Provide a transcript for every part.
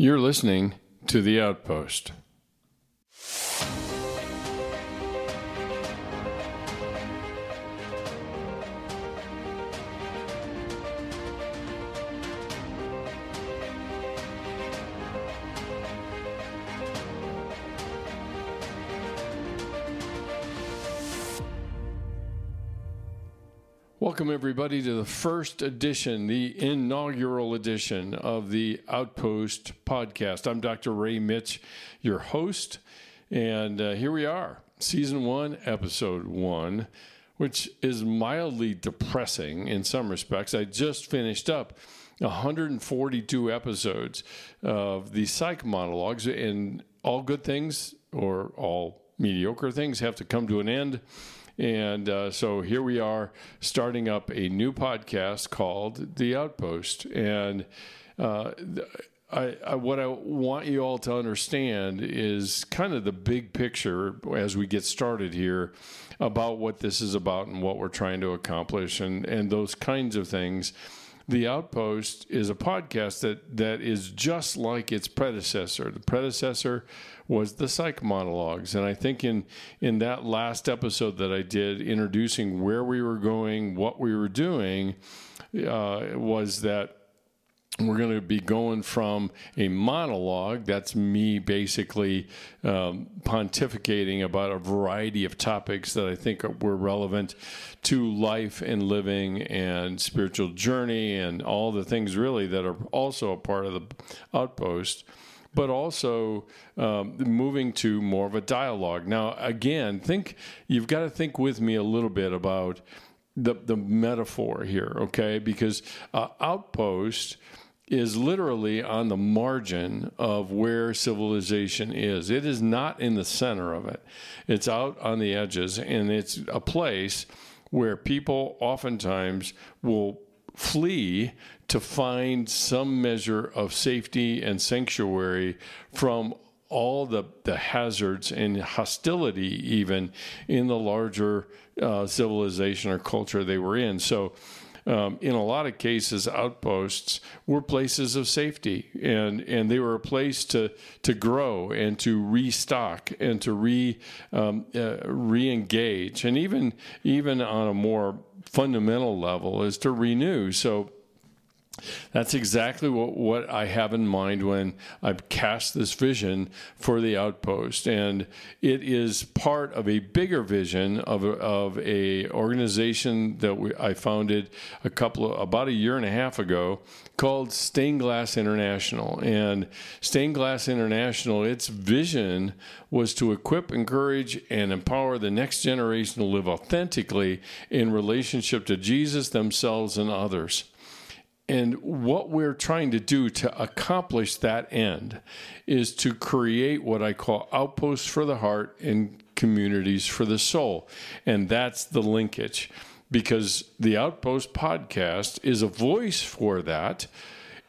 You're listening to The Outpost. Welcome, everybody, to the first edition, the inaugural edition of the Outpost podcast. I'm Dr. Ray Mitsch, your host, and uh, here we are, season one, episode one, which is mildly depressing in some respects. I just finished up 142 episodes of the psych monologues, and all good things or all mediocre things have to come to an end. And uh, so here we are starting up a new podcast called The Outpost. And uh, I, I, what I want you all to understand is kind of the big picture as we get started here about what this is about and what we're trying to accomplish and, and those kinds of things. The Outpost is a podcast that, that is just like its predecessor. The predecessor was the psych monologues. And I think in in that last episode that I did, introducing where we were going, what we were doing, uh, was that we're going to be going from a monologue that's me basically um, pontificating about a variety of topics that i think were relevant to life and living and spiritual journey and all the things really that are also a part of the outpost but also um, moving to more of a dialogue. Now, again, think you've got to think with me a little bit about the the metaphor here, okay? Because uh, outpost is literally on the margin of where civilization is. It is not in the center of it. It's out on the edges, and it's a place where people oftentimes will flee to find some measure of safety and sanctuary from all the, the hazards and hostility, even in the larger uh, civilization or culture they were in. So, um, in a lot of cases, outposts were places of safety, and, and they were a place to to grow and to restock and to re um, uh, re-engage, and even even on a more fundamental level is to renew. So that's exactly what, what I have in mind when I've cast this vision for the outpost, and it is part of a bigger vision of a, of a organization that we, I founded a couple of, about a year and a half ago called Stained Glass International. And Stained Glass International, its vision was to equip, encourage, and empower the next generation to live authentically in relationship to Jesus themselves and others. And what we're trying to do to accomplish that end is to create what I call outposts for the heart and communities for the soul. And that's the linkage because the Outpost podcast is a voice for that.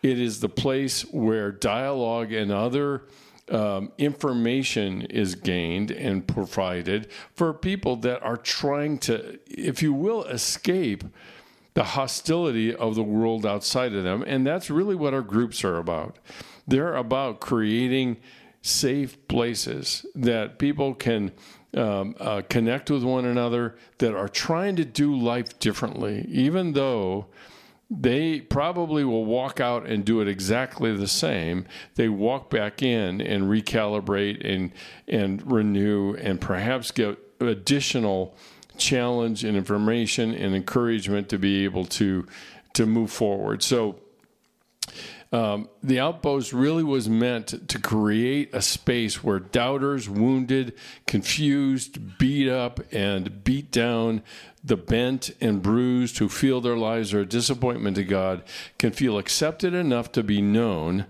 It is the place where dialogue and other um, information is gained and provided for people that are trying to, if you will, escape the hostility of the world outside of them. And that's really what our groups are about. They're about creating safe places that people can um, uh, connect with one another, that are trying to do life differently, even though they probably will walk out and do it exactly the same. They walk back in and recalibrate and and renew and perhaps get additional challenge and information and encouragement to be able to to move forward. So um, the outpost really was meant to create a space where doubters, wounded, confused, beat up, and beat down, the bent and bruised who feel their lives are a disappointment to God can feel accepted enough to be known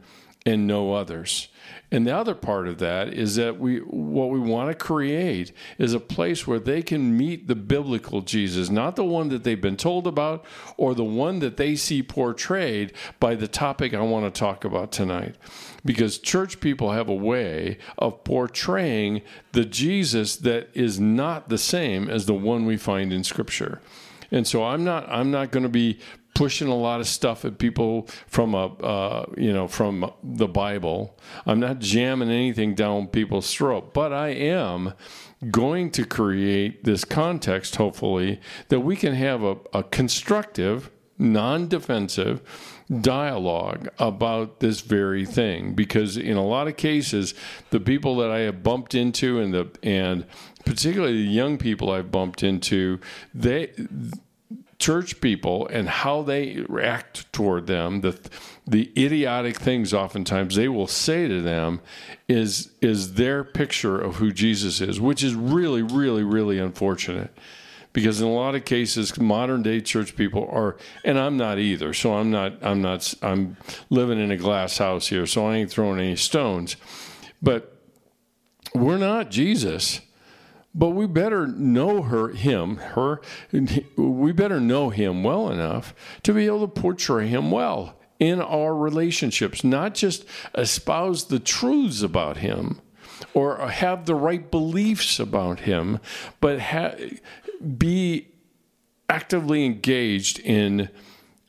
and know others. And the other part of that is that we what we want to create is a place where they can meet the biblical Jesus, not the one that they've been told about or the one that they see portrayed by the topic I want to talk about tonight. Because church people have a way of portraying the Jesus that is not the same as the one we find in scripture. And so I'm not I'm not going to be pushing a lot of stuff at people from a uh, you know from the Bible. I'm not jamming anything down people's throat, but I am going to create this context, hopefully, that we can have a, a constructive, non-defensive dialogue about this very thing because in a lot of cases the people that I have bumped into and the and particularly the young people I've bumped into they church people and how they react toward them the the idiotic things oftentimes they will say to them is is their picture of who Jesus is which is really really really unfortunate. Because in a lot of cases modern day church people are and i'm not either so i'm not i'm not i'm living in a glass house here so i ain't throwing any stones. But we're not jesus but we better know her him her we better know him well enough to be able to portray him well in our relationships not just espouse the truths about him or have the right beliefs about him, but ha- be actively engaged in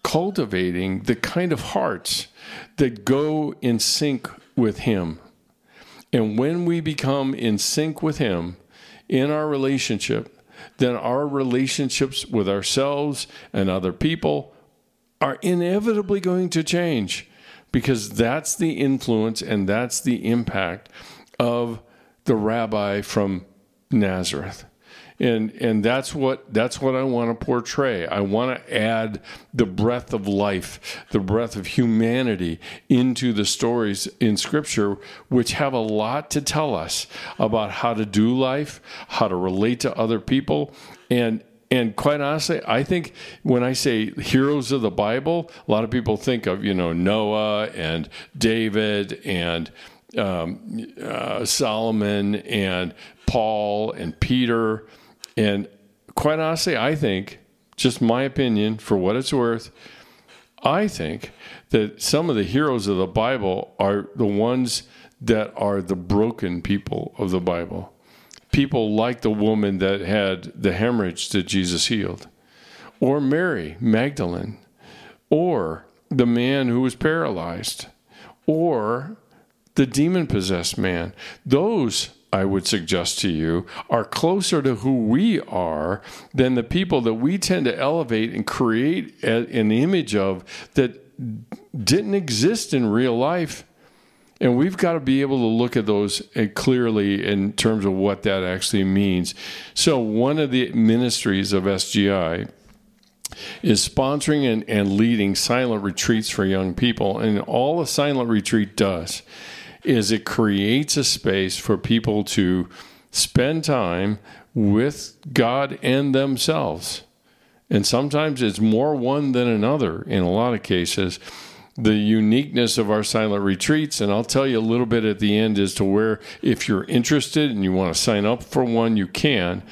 cultivating the kind of hearts that go in sync with Him. And when we become in sync with Him in our relationship, then our relationships with ourselves and other people are inevitably going to change because that's the influence and that's the impact of the rabbi from Nazareth and and that's what that's what I want to portray. I want to add the breath of life, the breath of humanity into the stories in Scripture, which have a lot to tell us about how to do life, how to relate to other people, and and quite honestly, I think when I say heroes of the Bible, a lot of people think of you know Noah and David and um, uh, Solomon and Paul and Peter and quite honestly, I think, just my opinion, for what it's worth, I think that some of the heroes of the Bible are the ones that are the broken people of the Bible. People like the woman that had the hemorrhage that Jesus healed, or Mary Magdalene, or the man who was paralyzed, or the demon possessed man. Those I would suggest to you, are closer to who we are than the people that we tend to elevate and create an image of that didn't exist in real life. And we've got to be able to look at those uh, clearly in terms of what that actually means. So, one of the ministries of SGI is sponsoring and, and leading silent retreats for young people. And all a silent retreat does is it creates a space for people to spend time with God and themselves. And sometimes it's more one than another in a lot of cases. The uniqueness of our silent retreats, and I'll tell you a little bit at the end as to where, if you're interested and you want to sign up for one, you can.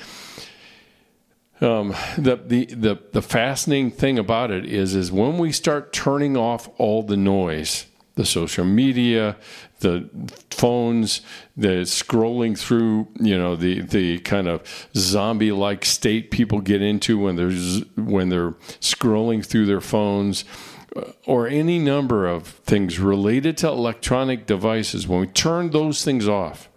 Um, the, the the the fascinating thing about it is is when we start turning off all the noise, the social media, the phones, the scrolling through, you know, the the kind of zombie-like state people get into when they're when they're scrolling through their phones, uh, or any number of things related to electronic devices. When we turn those things off,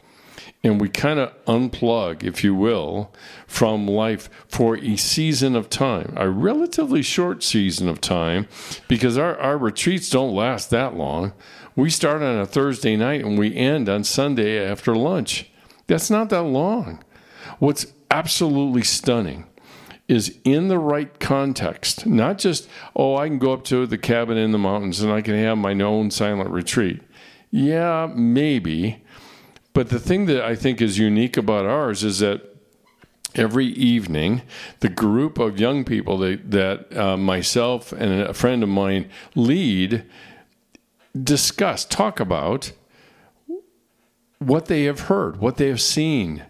and we kind of unplug, if you will, from life for a season of time, a relatively short season of time, because our, our retreats don't last that long. We start on a Thursday night and we end on Sunday after lunch. That's not that long. What's absolutely stunning is in the right context, not just, oh, I can go up to the cabin in the mountains and I can have my own silent retreat. Yeah, maybe. But the thing that I think is unique about ours is that every evening, the group of young people that, that uh, myself and a friend of mine lead discuss, talk about what they have heard, what they have seen,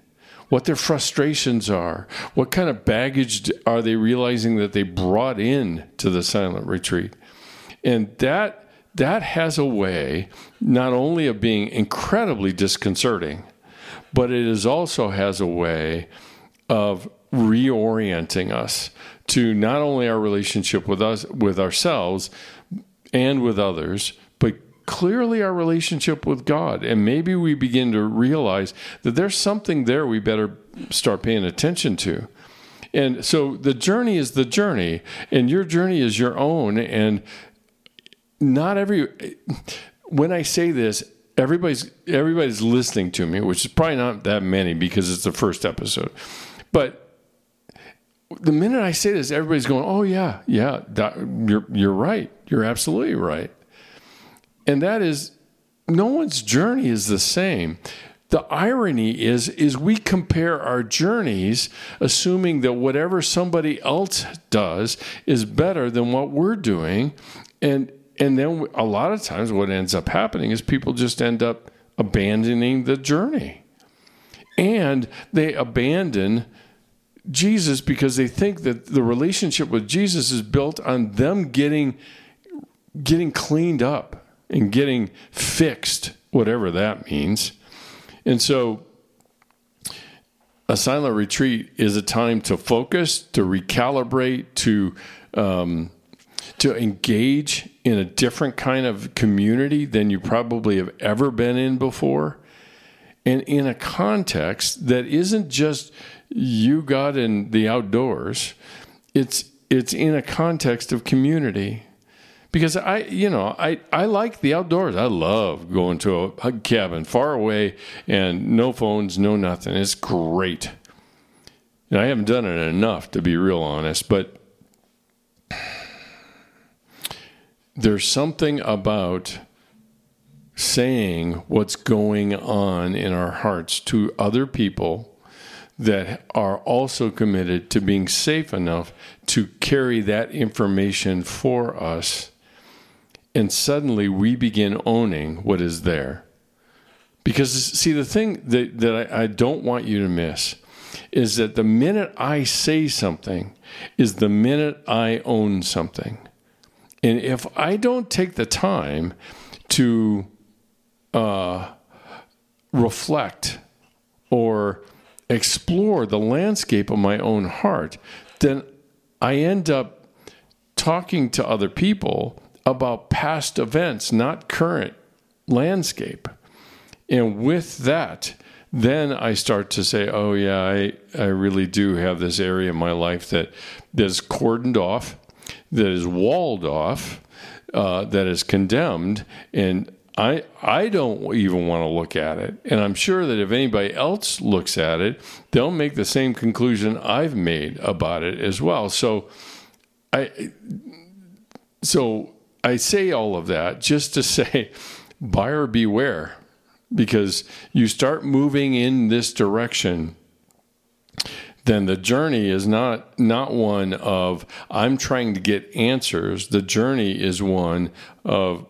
what their frustrations are, what kind of baggage are they realizing that they brought in to the silent retreat. And that that has a way not only of being incredibly disconcerting, but it is also has a way of reorienting us to not only our relationship with us, with ourselves, and with others, but clearly our relationship with God. And maybe we begin to realize that there's something there we better start paying attention to. And so the journey is the journey, and your journey is your own. And not every, when I say this, everybody's everybody's listening to me, which is probably not that many because it's the first episode. But the minute I say this, everybody's going, "Oh yeah, yeah, that, you're you're right. You're absolutely right." And that is, no one's journey is the same. The irony is, is we compare our journeys, assuming that whatever somebody else does is better than what we're doing, and and then a lot of times what ends up happening is people just end up abandoning the journey, and they abandon Jesus because they think that the relationship with Jesus is built on them getting getting cleaned up and getting fixed, whatever that means. And so a silent retreat is a time to focus, to recalibrate, to um, to engage in a different kind of community than you probably have ever been in before, and in a context that isn't just you, got in the outdoors. It's it's in a context of community because I, you know, I, I like the outdoors. I love going to a, cabin far away and no phones, no nothing. It's great. And I haven't done it enough to be real honest, but there's something about saying what's going on in our hearts to other people that are also committed to being safe enough to carry that information for us and suddenly we begin owning what is there. Because, see, the thing that, that I, I don't want you to miss is that the minute I say something is the minute I own something. And if I don't take the time to uh, reflect or explore the landscape of my own heart, then I end up talking to other people about past events, not current landscape. And with that, then I start to say, oh, yeah, I, I really do have this area of my life that is cordoned off, that is walled off, uh, that is condemned. And I, I don't even want to look at it. And I'm sure that if anybody else looks at it, they'll make the same conclusion I've made about it as well. So I, so I say all of that just to say, buyer beware, because you start moving in this direction, then the journey is not not one of I'm trying to get answers. The journey is one of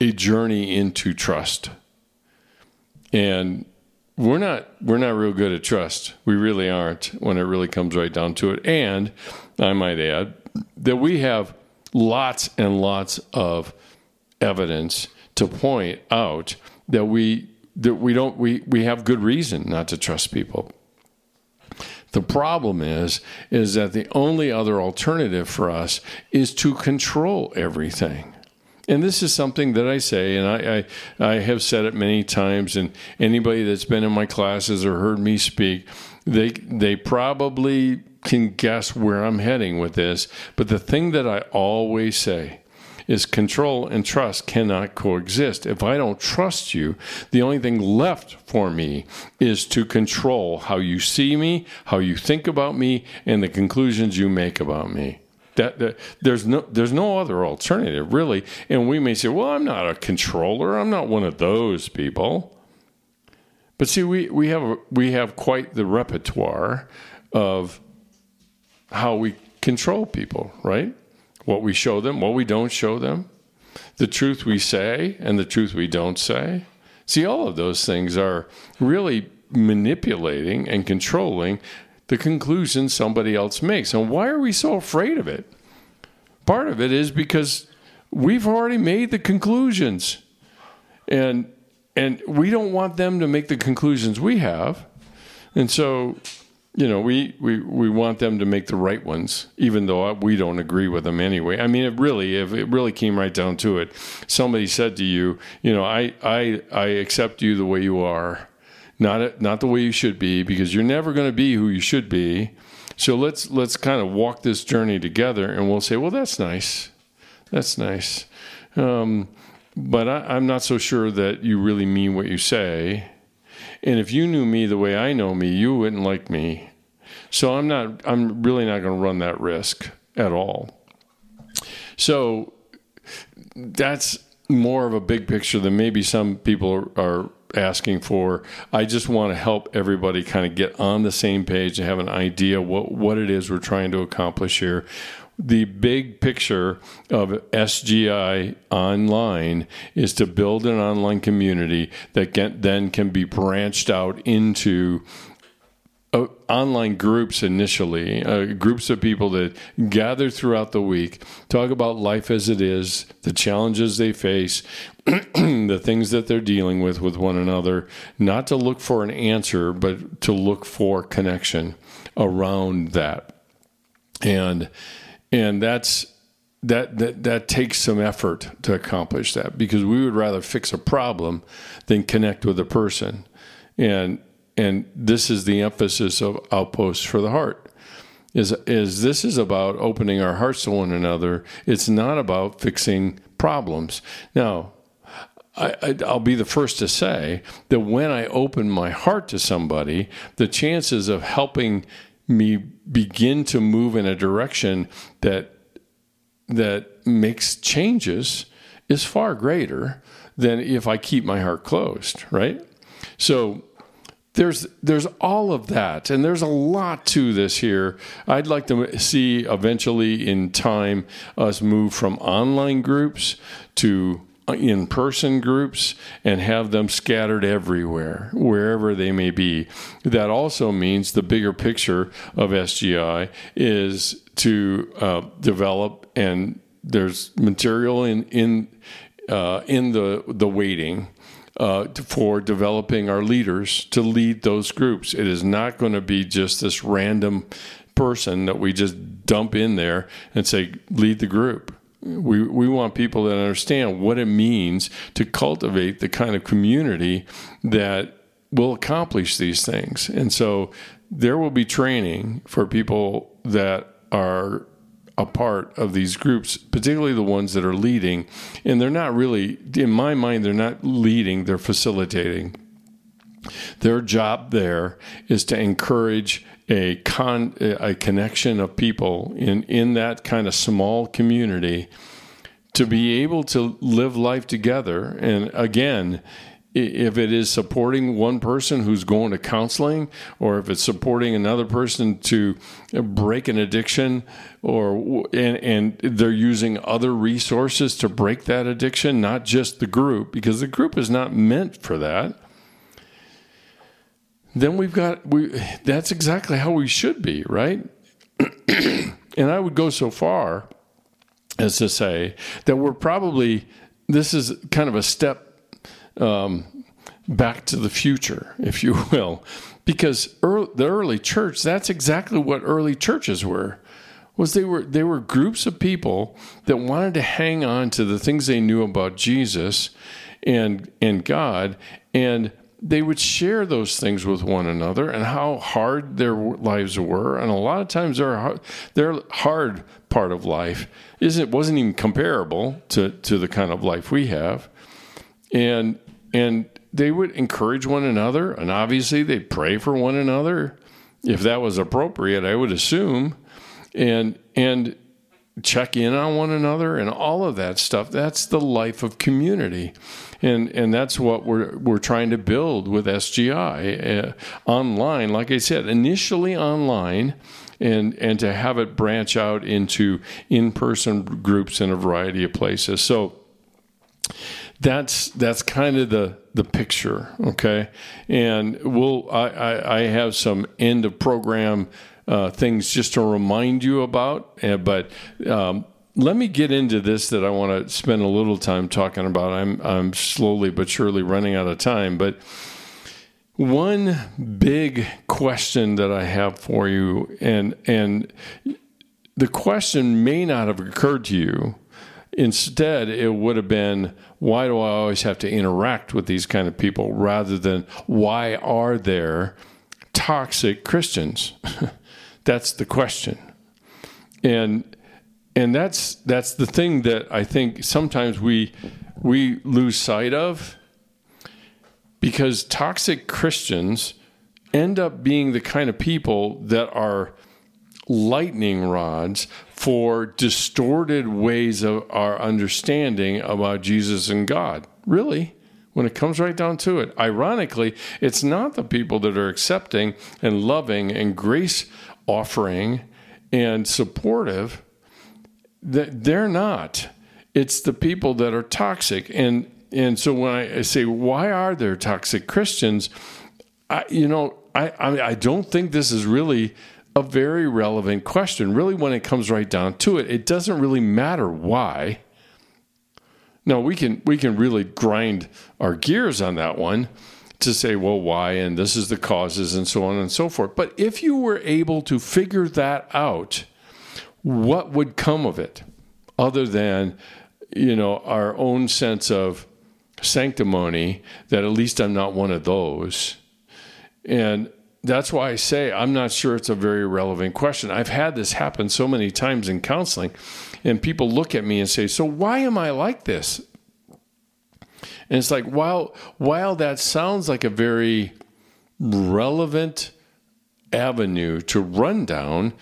a journey into trust. And we're not we're not real good at trust. We really aren't when it really comes right down to it. And I might add that we have lots and lots of evidence to point out that we that we don't we, we have good reason not to trust people. The problem is is that the only other alternative for us is to control everything. And this is something that I say, and I, I, I have said it many times, and anybody that's been in my classes or heard me speak, they they probably can guess where I'm heading with this, but the thing that I always say is control and trust cannot coexist. If I don't trust you, the only thing left for me is to control how you see me, how you think about me, and the conclusions you make about me. That, that, there's no there's no other alternative really and we may say well i'm not a controller i'm not one of those people but see we we have we have quite the repertoire of how we control people, right? What we show them, what we don't show them, the truth we say and the truth we don't say. See, all of those things are really manipulating and controlling the conclusion somebody else makes. And why are we so afraid of it? Part of it is because we've already made the conclusions. And and we don't want them to make the conclusions we have. And so you know, we, we, we want them to make the right ones, even though we don't agree with them anyway. I mean, it really, if it really came right down to it, somebody said to you, you know, I, I, I accept you the way you are, not, not the way you should be, because you're never going to be who you should be. So let's, let's kind of walk this journey together and we'll say, well, that's nice. That's nice. Um, but I, I'm not so sure that you really mean what you say and if you knew me the way I know me, you wouldn't like me. So I'm not I'm really not going to run that risk at all. So that's more of a big picture than maybe some people are asking for. I just want to help everybody kind of get on the same page and have an idea what what it is we're trying to accomplish here the big picture of SGI online is to build an online community that then can be branched out into uh, online groups initially, uh, groups of people that gather throughout the week, talk about life as it is, the challenges they face, the things that they're dealing with with one another, not to look for an answer, but to look for connection around that. And and that's that that that takes some effort to accomplish that because we would rather fix a problem than connect with a person. And and this is the emphasis of outposts for the heart is is this is about opening our hearts to one another. It's not about fixing problems. Now I, will be the first to say that when I open my heart to somebody, the chances of helping me begin to move in a direction that that makes changes is far greater than if I keep my heart closed, right? So there's there's all of that and there's a lot to this here i'd like to see eventually in time us move from online groups to in person groups and have them scattered everywhere, wherever they may be. That also means the bigger picture of SGI is to uh, develop, and there's material in, in, uh, in the, the waiting. Uh, for developing our leaders to lead those groups. It is not going to be just this random person that we just dump in there and say, lead the group we, we want people that understand what it means to cultivate the kind of community that will accomplish these things. And so there will be training for people that are a part of these groups, particularly the ones that are leading. And they're not really, in my mind, they're not leading, they're facilitating. Their job there is to encourage a con a connection of people in in that kind of small community to be able to live life together. And again if it is supporting one person who's going to counseling or if it's supporting another person to break an addiction or and, and they're using other resources to break that addiction not just the group because the group is not meant for that then we've got we that's exactly how we should be, right? and I would go so far as to say that we're probably this is kind of a step um, back to the future, if you will, because early, the early church that's exactly what early churches were was they were they were groups of people that wanted to hang on to the things they knew about Jesus and and God and they would share those things with one another and how hard their lives were. And a lot of times their their hard part of life isn't wasn't even comparable to to the kind of life we have. And and they would encourage one another, and obviously they pray for one another if that was appropriate. I would assume, and and check in on one another and all of that stuff. That's the life of community and and that's what we're we're trying to build with SGI uh, online. Like I said, initially online, and and to have it branch out into in person groups in a variety of places. So that's that's kind of the the picture, okay. And we'll I I, I have some end of program. Uh, things just to remind you about, uh, but um, let me get into this that I want to spend a little time talking about. I'm I'm slowly but surely running out of time, but one big question that I have for you, and and the question may not have occurred to you. Instead, it would have been, why do I always have to interact with these kind of people rather than why are there toxic Christians? that's the question. And and that's that's the thing that I think sometimes we we lose sight of because toxic Christians end up being the kind of people that are lightning rods for distorted ways of our understanding about Jesus and God. Really, when it comes right down to it. Ironically, it's not the people that are accepting and loving and grace offering and supportive that they're not. It's the people that are toxic and and so when I say why are there toxic Christians, I, you know, I, I I don't think this is really a very relevant question. Really, when it comes right down to it, it doesn't really matter why. No, we can we can really grind our gears on that one to say, well, why, and this is the causes, and so on and so forth. But if you were able to figure that out, what would come of it, other than you know our own sense of sanctimony that at least I'm not one of those. And that's why I say I'm not sure it's a very relevant question. I've had this happen so many times in counseling, and people look at me and say, So why am I like this? And it's like, while, while that sounds like a very relevant avenue to run down,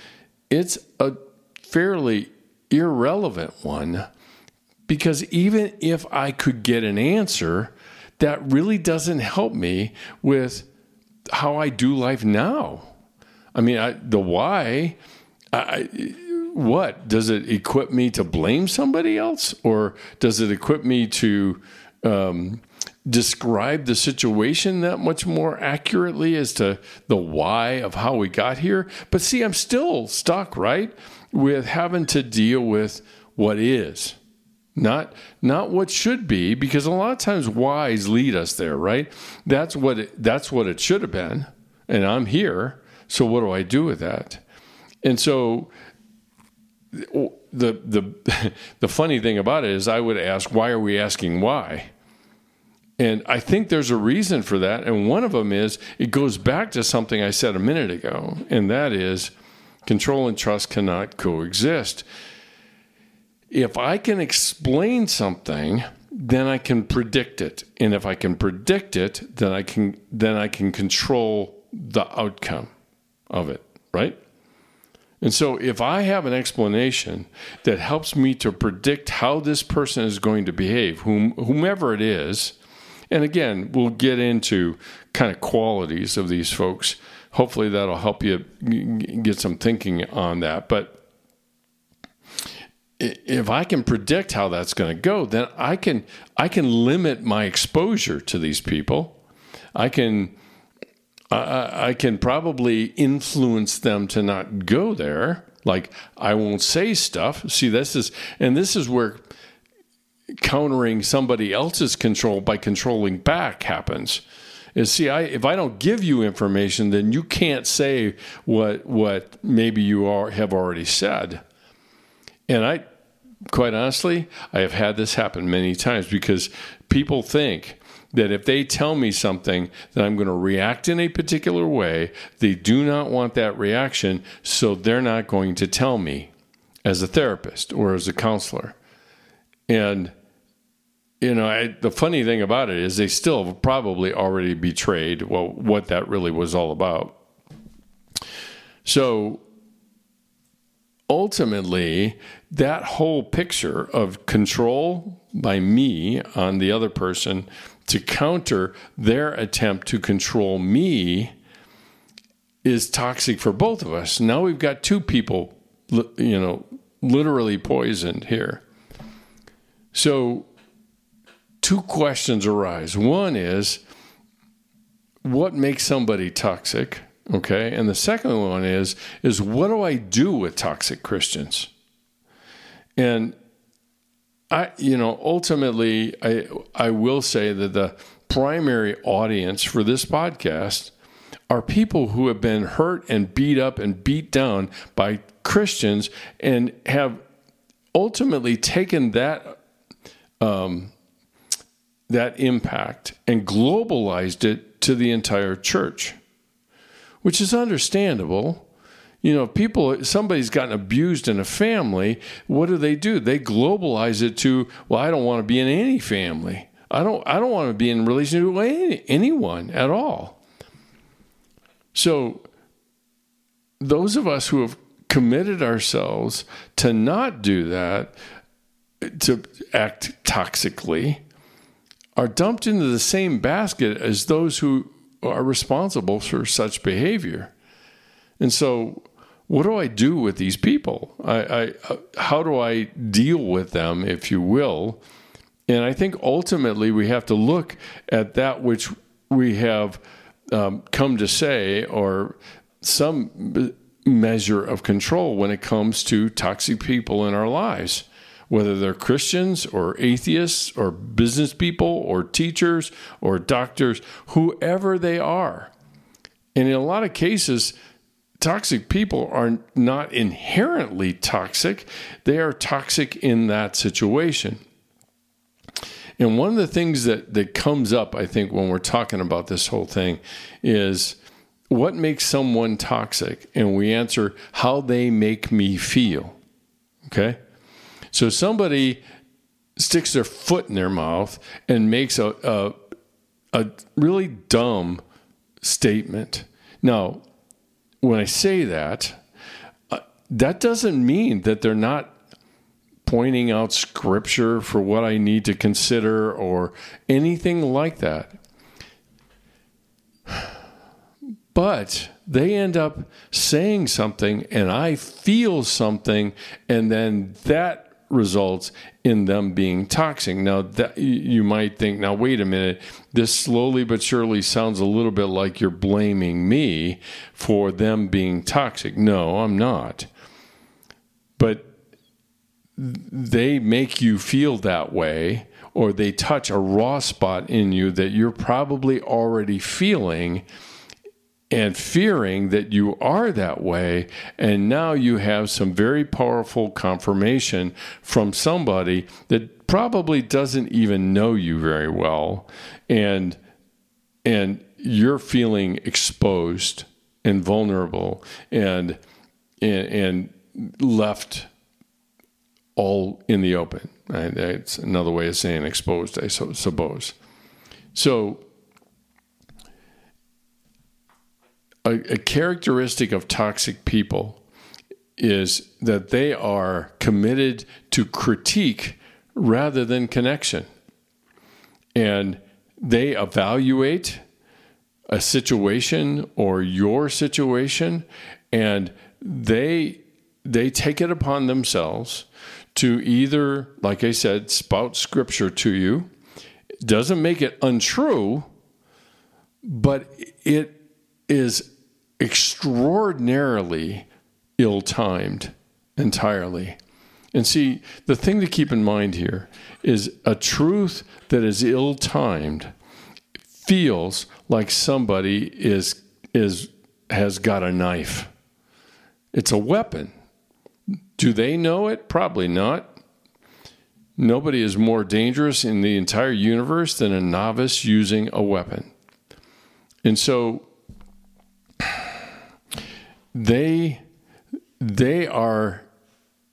it's a fairly irrelevant one because even if I could get an answer, that really doesn't help me with how I do life now. I mean, I, the why, I, what does it equip me to blame somebody else, or does it equip me to um, describe the situation that much more accurately as to the why of how we got here? But see, I'm still stuck, right, with having to deal with what is not not what should be because a lot of times whys lead us there right? That's what it, that's what it should have been and i'm here so what do i do with that? And so Oh, the the the funny thing about it is i would ask why are we asking why and i think there's a reason for that and one of them is it goes back to something i said a minute ago and that is control and trust cannot coexist if I can explain something, then I can predict it. And if I can predict it, then I can then I can control the outcome of it, right? And so if I have an explanation that helps me to predict how this person is going to behave, whom, whomever it is, and again, we'll get into kind of qualities of these folks. Hopefully that'll help you get some thinking on that. But if I can predict how that's going to go, then I can I can limit my exposure to these people. I can I, I can probably influence them to not go there. Like I won't say stuff. See, this is and this is where countering somebody else's control by controlling back happens. Is see, I if I don't give you information, then you can't say what what maybe you are have already said. And I, quite honestly, I have had this happen many times because people think that if they tell me something that I'm going to react in a particular way, they do not want that reaction, so they're not going to tell me as a therapist or as a counselor. And you know, I, the funny thing about it is they still probably already betrayed well what that really was all about. So ultimately, that whole picture of control by me on the other person to counter their attempt to control me is toxic for both of us. Now we've got two people, you know, literally poisoned here. So, two questions arise. One is, what makes somebody toxic? Okay. And the second one is, is what do I do with toxic Christians? And I, you know, ultimately, I, I will say that the primary audience for this podcast are people who have been hurt and beat up and beat down by Christians and have ultimately taken that um, that impact and globalized it to the entire church, which is understandable. You know, people, somebody's gotten abused in a family. What do they do? They globalize it to, well, I don't want to be in any family. I don't. I don't want to be in relationship with any, anyone at all. So, those of us who have committed ourselves to not do that, to act toxically, are dumped into the same basket as those who are responsible for such behavior. And so, what do I do with these people? I, I, how do I deal with them, if you will? And I think ultimately we have to look at that which we have um, come to say, or some measure of control when it comes to toxic people in our lives, whether they're Christians or atheists or business people or teachers or doctors, whoever they are. And in a lot of cases, toxic people are not inherently toxic, they are toxic in that situation. And one of the things that, that comes up, I think, when we're talking about this whole thing is what makes someone toxic? And we answer how they make me feel. Okay? So somebody sticks their foot in their mouth and makes a, a, a really dumb statement. Now, when I say that, uh, that doesn't mean that they're not pointing out scripture for what I need to consider or anything like that. But they end up saying something, and I feel something, and then that results in them being toxic. Now that you might think, now wait a minute, this slowly but surely sounds a little bit like you're blaming me for them being toxic. No, I'm not. But they make you feel that way or they touch a raw spot in you that you're probably already feeling and fearing that you are that way. And now you have some very powerful confirmation from somebody that probably doesn't even know you very well. And, and you're feeling exposed and vulnerable and, and, and left all in the open. Right? It's another way of saying exposed, I suppose. So, a, a characteristic of toxic people is that they are committed to critique rather than connection. And they evaluate a situation or your situation and they they take it upon themselves to either like I said spout scripture to you doesn't make it untrue but it is extraordinarily ill timed entirely. And see, the thing to keep in mind here is a truth that is ill timed feels like somebody is is has got a knife. It's a weapon. Do they know it? Probably not. Nobody is more dangerous in the entire universe than a novice using a weapon. And so they they are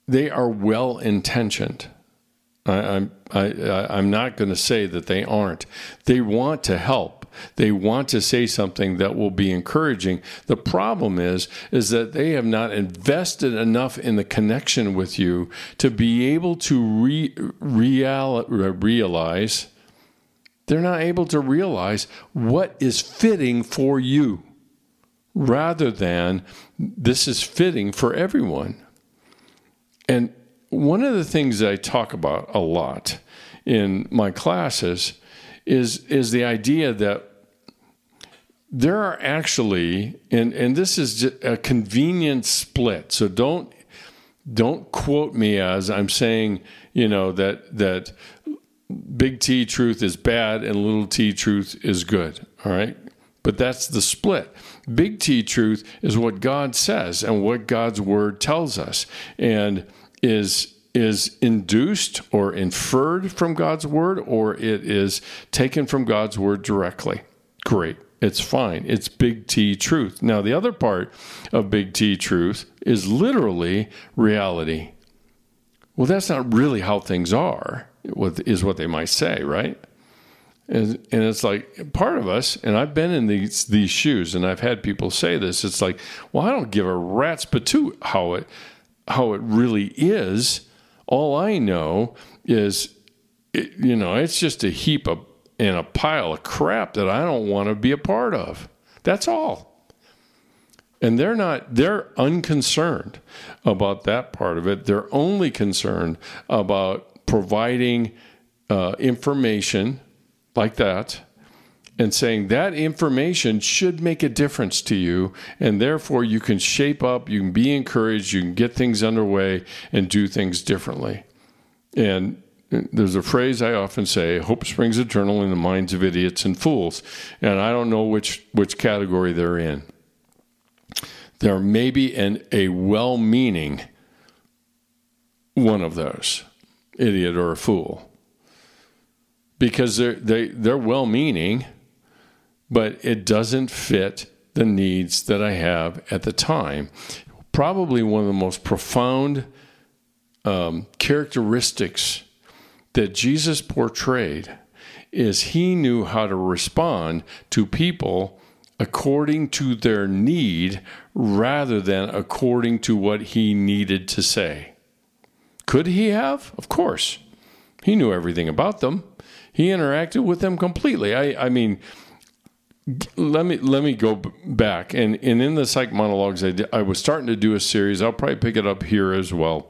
they are well intentioned. I, I, I, I'm not going to say that they aren't. They want to help. They want to say something that will be encouraging. The problem is, is that they have not invested enough in the connection with you to be able to re, real, realize. They're not able to realize what is fitting for you rather than this is fitting for everyone. And one of the things I talk about a lot in my classes is, is the idea that there are actually, and, and this is a convenient split. So don't don't quote me as I'm saying, you know, that that big T truth is bad and little t truth is good. All right. But that's the split. Big T truth is what God says and what God's word tells us and is is induced or inferred from God's word or it is taken from God's word directly. Great. It's fine. It's big T truth. Now, the other part of big T truth is literally reality. Well, that's not really how things are, is what they might say, right? And, and it's like part of us, and I've been in these these shoes, and I've had people say this. It's like, well, I don't give a rat's patoot how it how it really is. All I know is, it, you know, it's just a heap of and a pile of crap that I don't want to be a part of. That's all. And they're not, they're unconcerned about that part of it. They're only concerned about providing uh, information like that and saying that information should make a difference to you and therefore you can shape up you can be encouraged you can get things underway and do things differently and there's a phrase I often say, hope springs eternal in the minds of idiots and fools. And I don't know which, which category they're in. There may be an, a well meaning one of those, idiot or a fool because they're they, they're well meaning, but it doesn't fit the needs that I have at the time. Probably one of the most profound um, characteristics that Jesus portrayed is he knew how to respond to people according to their need rather than according to what he needed to say. Could he have? Of course. He knew everything about them. He interacted with them completely. I, I mean, let me let me go back and and in the psych monologues I, did, I was starting to do a series. I'll probably pick it up here as well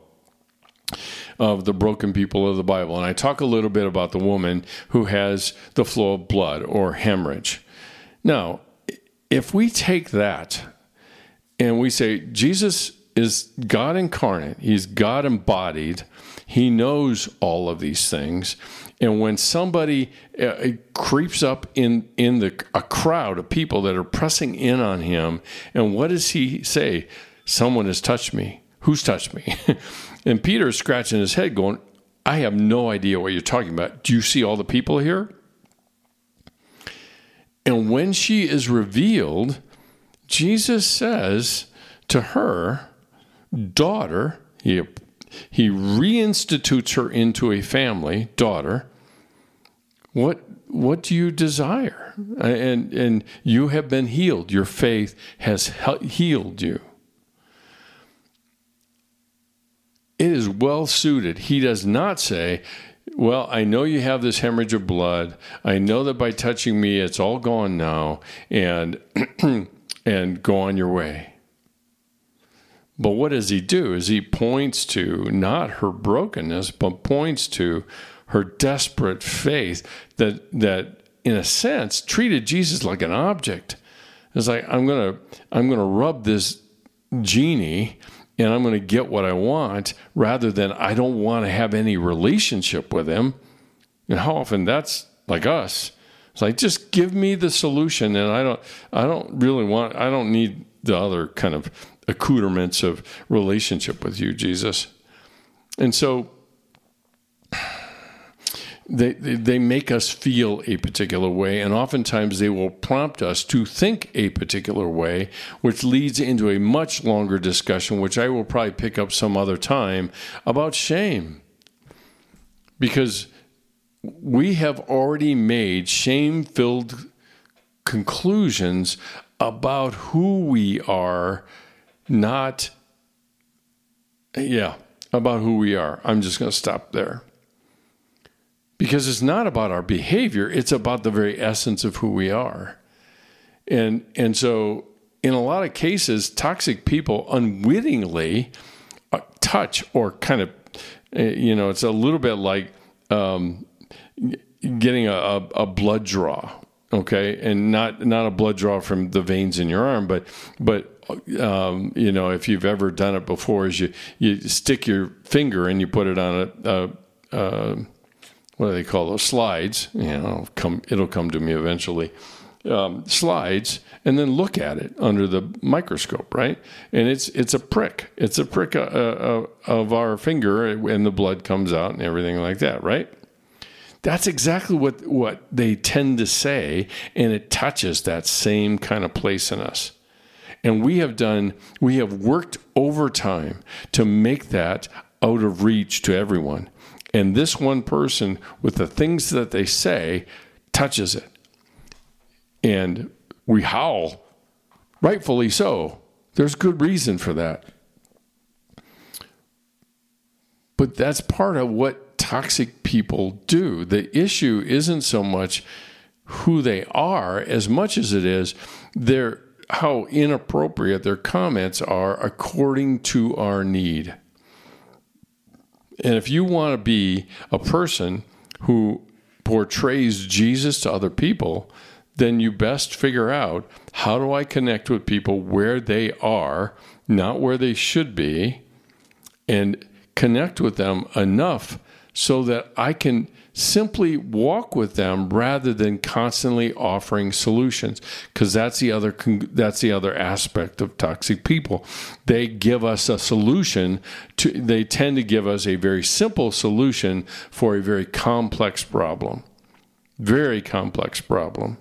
of the broken people of the Bible, and I talk a little bit about the woman who has the flow of blood or hemorrhage. Now, if we take that and we say Jesus is God incarnate, He's God embodied, He knows all of these things. And when somebody uh, creeps up in in the a crowd of people that are pressing in on him, and what does he say? Someone has touched me. Who's touched me? and Peter is scratching his head, going, "I have no idea what you're talking about. Do you see all the people here?" And when she is revealed, Jesus says to her, "Daughter," he he reinstitutes her into a family, daughter. What what do you desire? And and you have been healed. Your faith has healed you. It is well suited. He does not say, well, I know you have this hemorrhage of blood. I know that by touching me, it's all gone now, and and go on your way. But what does he do? Is he points to not her brokenness, but points to her desperate faith that that in a sense treated Jesus like an object. It's like I'm gonna I'm gonna rub this genie and I'm gonna get what I want rather than I don't want to have any relationship with him. And how often that's like us. It's like just give me the solution and I don't I don't really want I don't need the other kind of accoutrements of relationship with you, Jesus. And so they, they make us feel a particular way, and oftentimes they will prompt us to think a particular way, which leads into a much longer discussion, which I will probably pick up some other time about shame. Because we have already made shame filled conclusions about who we are not, yeah, about who we are. I'm just going to stop there. Because it's not about our behavior, it's about the very essence of who we are. And, and so, in a lot of cases, toxic people unwittingly uh, touch or kind of, uh, you know, it's a little bit like um, getting a, a blood draw okay and not not a blood draw from the veins in your arm but but um, you know if you've ever done it before is you you stick your finger and you put it on a, a, a what do they call those slides? You know, come it'll come to me eventually. Um, slides and then look at it under the microscope, right? And it's it's a prick. It's a prick uh, uh, of our finger, and the blood comes out and everything like that, right? That's exactly what what they tend to say, and it touches that same kind of place in us. And we have done, we have worked overtime to make that out of reach to everyone. And this one person, with the things that they say, touches it. And we howl, rightfully so. There's good reason for that. But that's part of what toxic people do. The issue isn't so much who they are as much as it is their how inappropriate their comments are according to our need. And if you want to be a person who portrays Jesus to other people, then you best figure out how do I connect with people where they are, not where they should be, and connect with them enough so that I can simply walk with them rather than constantly offering solutions because that's the other that's the other aspect of toxic people. They give us a solution to they tend to give us a very simple solution for a very complex problem very complex problem.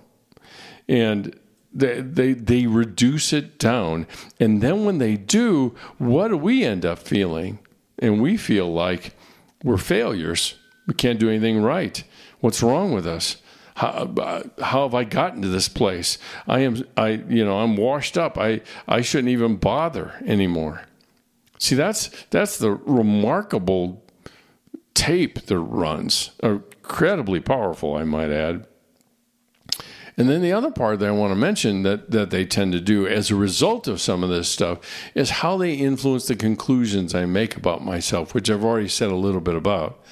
And they, they they reduce it down. And then when they do what do we end up feeling? And we feel like we're failures we can't do anything right. What's wrong with us? How, how have I gotten to this place? I am, I, you know, I'm washed up. I, I shouldn't even bother anymore. See, that's that's the remarkable tape that runs, incredibly powerful, I might add. And then the other part that I want to mention that, that they tend to do as a result of some of this stuff is how they influence the conclusions I make about myself, which I've already said a little bit about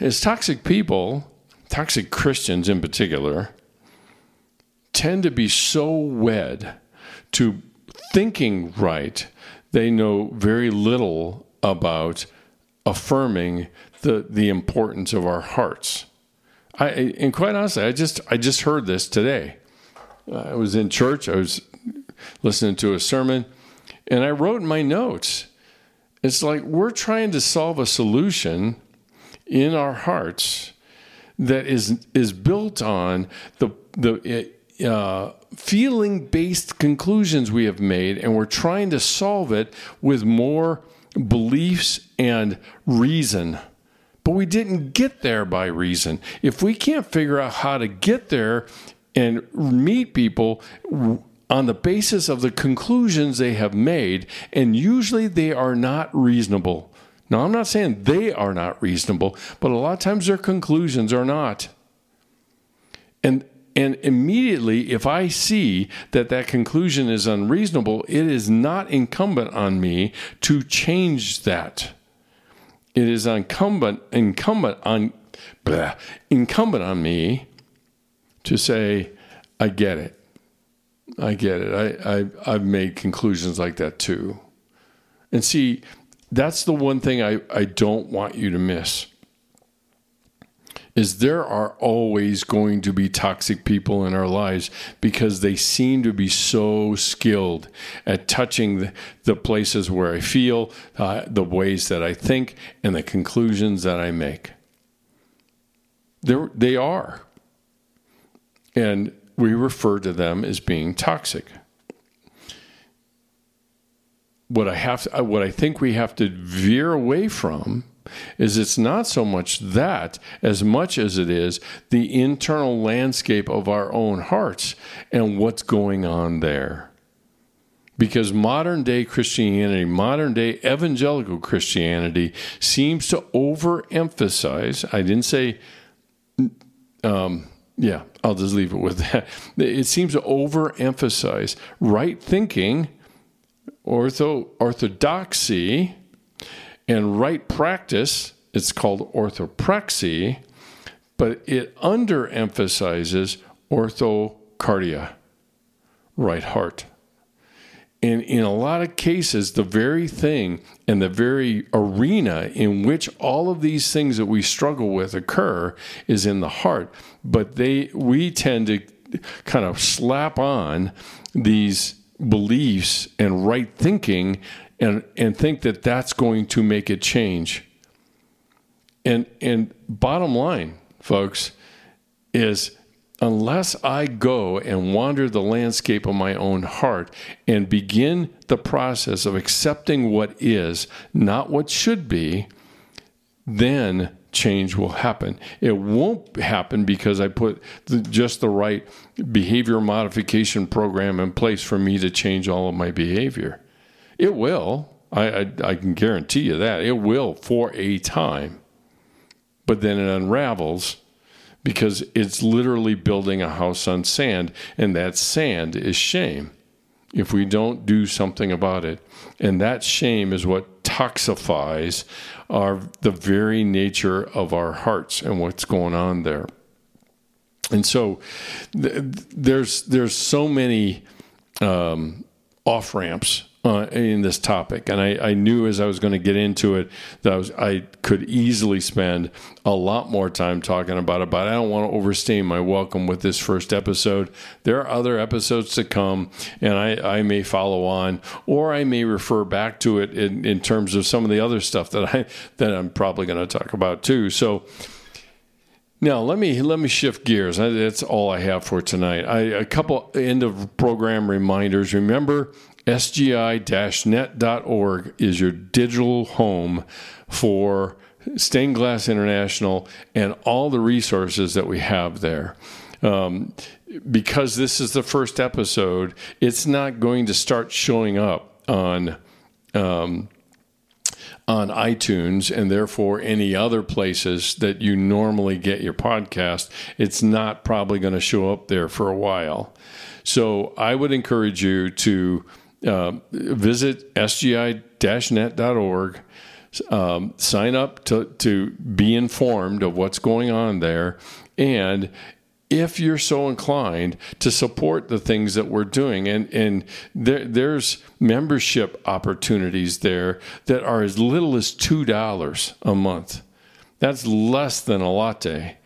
is toxic people, toxic Christians in particular, tend to be so wed to thinking right, they know very little about affirming the, the importance of our hearts. I, and quite honestly, I just I just heard this today. I was in church. I was listening to a sermon, and I wrote in my notes. It's like we're trying to solve a solution in our hearts that is is built on the the uh, feeling based conclusions we have made, and we're trying to solve it with more beliefs and reason. But we didn't get there by reason. If we can't figure out how to get there and meet people on the basis of the conclusions they have made, and usually they are not reasonable. Now, I'm not saying they are not reasonable, but a lot of times their conclusions are not. And and immediately, if I see that that conclusion is unreasonable, it is not incumbent on me to change that. It is incumbent incumbent on blah, incumbent on me to say, I get it. I get it. I, I I've made conclusions like that too. And see, that's the one thing I, I don't want you to miss is there are always going to be toxic people in our lives because they seem to be so skilled at touching the, the places where I feel, uh, the ways that I think, and the conclusions that I make. They're, they are. And we refer to them as being toxic what I have what I think we have to veer away from is it's not so much that as much as it is the internal landscape of our own hearts and what's going on there. Because modern day Christianity, modern day evangelical Christianity seems to overemphasize, I didn't say, um, yeah, I'll just leave it with that. It seems to overemphasize right thinking ortho orthodoxy and right practice it's called orthopraxy but it underemphasizes orthocardia right heart And in a lot of cases, the very thing and the very arena in which all of these things that we struggle with occur is in the heart. But they we tend to kind of slap on these beliefs and right thinking and and think that that's going to make it change. And and bottom line, folks, is unless I go and wander the landscape of my own heart and begin the process of accepting what is, not what should be, then change will happen. It won't happen because I put the, just the right behavior modification program in place for me to change all of my behavior. It will. I, I, I can guarantee you that. It will for a time. But then it unravels because it's literally building a house on sand, and that sand is shame if we don't do something about it. And that shame is what toxifies our the very nature of our hearts and what's going on there. And so th- there's there's so many um, off ramps uh, in this topic, and I, I, knew as I was going to get into it that I, was, I could easily spend a lot more time talking about it. But I don't want to overstay my welcome with this first episode. There are other episodes to come, and I, I may follow on, or I may refer back to it in, in terms of some of the other stuff that I that I'm probably going to talk about too. So. Now let me let me shift gears. That's all I have for tonight. I, a couple end of program reminders. Remember, sgi-net.org is your digital home for Stained Glass International and all the resources that we have there. Um, because this is the first episode, it's not going to start showing up on um, on iTunes and therefore any other places that you normally get your podcast. It's not probably going to show up there for a while. So I would encourage you to uh, visit sgi-net.org. Um, sign up to, to be informed of what's going on there. And if you're so inclined to support the things that we're doing, and, and there, there's membership opportunities there that are as little as $2 a month. That's less than a latte.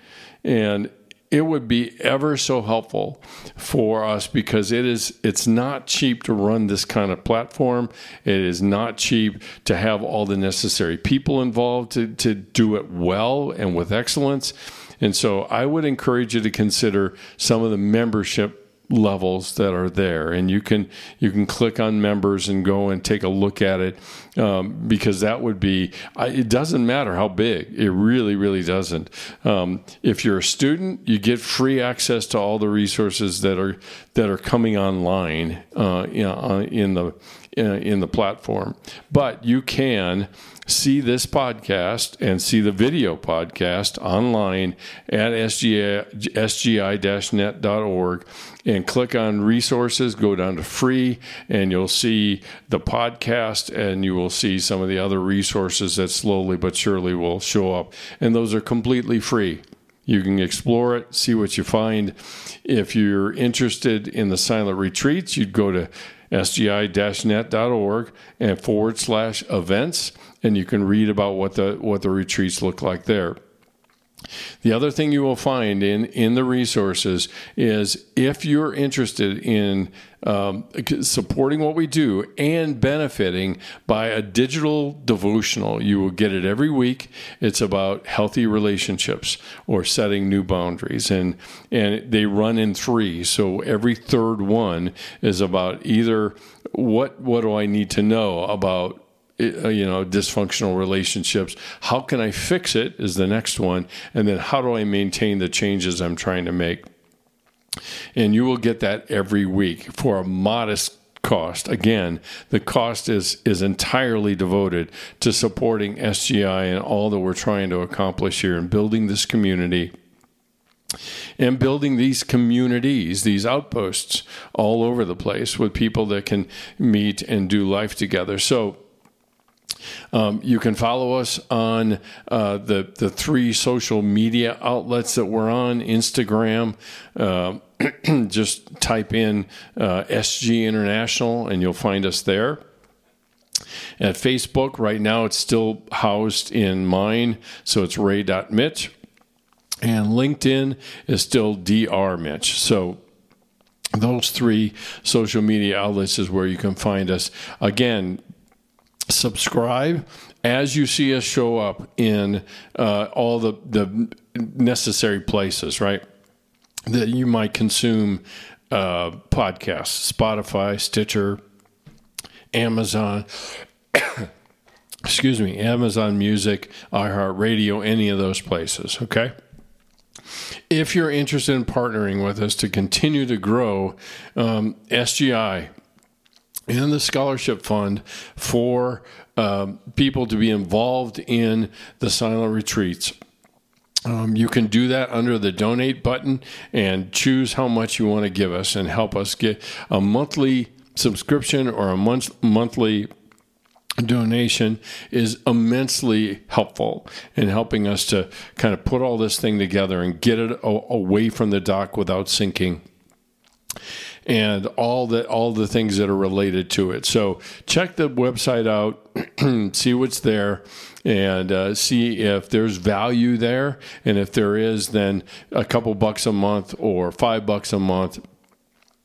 And it would be ever so helpful for us because it is it's not cheap to run this kind of platform. It is not cheap to have all the necessary people involved to, to do it well and with excellence. And so i would encourage you to consider some of the membership levels that are there. And you can you can click on members and go and take a look at it um, because that would be it doesn't matter how big. It really really doesn't. Um, if you're a student you get free access to all the resources that are that are coming online uh, in, uh, in the uh, in the platform. But you can see this podcast and see the video podcast online at sgi, sgi-net.org and click on resources, go down to free, and you'll see the podcast and you will see some of the other resources that slowly but surely will show up. And those are completely free. You can explore it, see what you find. If you're interested in the silent retreats, you'd go to sgi-net.org and forward slash events, and you can read about what the what the retreats look like there. The other thing you will find in, in the resources is if you're interested in um, supporting what we do and benefiting by a digital devotional, you will get it every week. It's about healthy relationships or setting new boundaries, and and they run in three. So every third one is about either what what do I need to know about Uh, you know dysfunctional relationships. How can i fix it is the next one. And then how do i maintain the changes i'm trying to make? And you will get that every week for a modest cost. Again the cost is is entirely devoted to supporting sgi and all that we're trying to accomplish here and building this community and building these communities, these outposts all over the place with people that can meet and do life together. So, Um, you can follow us on uh, the the three social media outlets that we're on Instagram. Uh, just type in uh, SG International and you'll find us there. At Facebook, right now it's still housed in mine, so it's ray.mitsch. And LinkedIn is still Dr. Mitch. So those three social media outlets is where you can find us. Again, subscribe as you see us show up in uh, all the, the necessary places, right? That you might consume uh, podcasts Spotify, Stitcher, Amazon. excuse me, Amazon Music, iHeartRadio, any of those places, okay? If you're interested in partnering with us to continue to grow um, SGI and the scholarship fund for um, people to be involved in the silent retreats. Um, you can do that under the donate button and choose how much you want to give us and help us get a monthly subscription or a month monthly donation is immensely helpful in helping us to kind of put all this thing together and get it away from the dock without sinking and all the all the things that are related to it. So check the website out see what's there and uh, see if there's value there. And if there is then a couple bucks a month or five bucks a month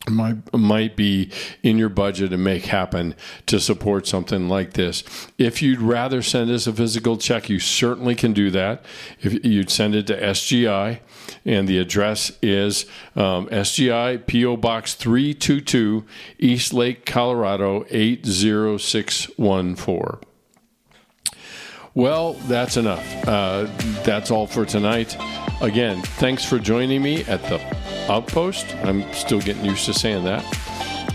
might might be in your budget and make happen to support something like this. If you'd rather send us a physical check, you certainly can do that. If you'd send it to SGI, and the address is um, SGI PO Box 322, Eastlake, Colorado 80614. Well, that's enough. Uh, that's all for tonight. Again, thanks for joining me at the Outpost. I'm still getting used to saying that.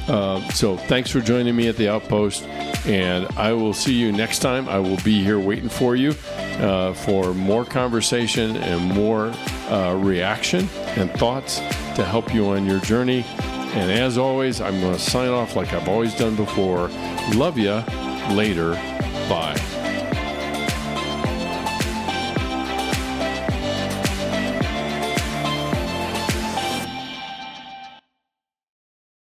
Uh, so thanks for joining me at the Outpost, and I will see you next time. I will be here waiting for you uh, for more conversation and more uh, reaction and thoughts to help you on your journey. And as always, I'm going to sign off like I've always done before. Love you. Later. Bye.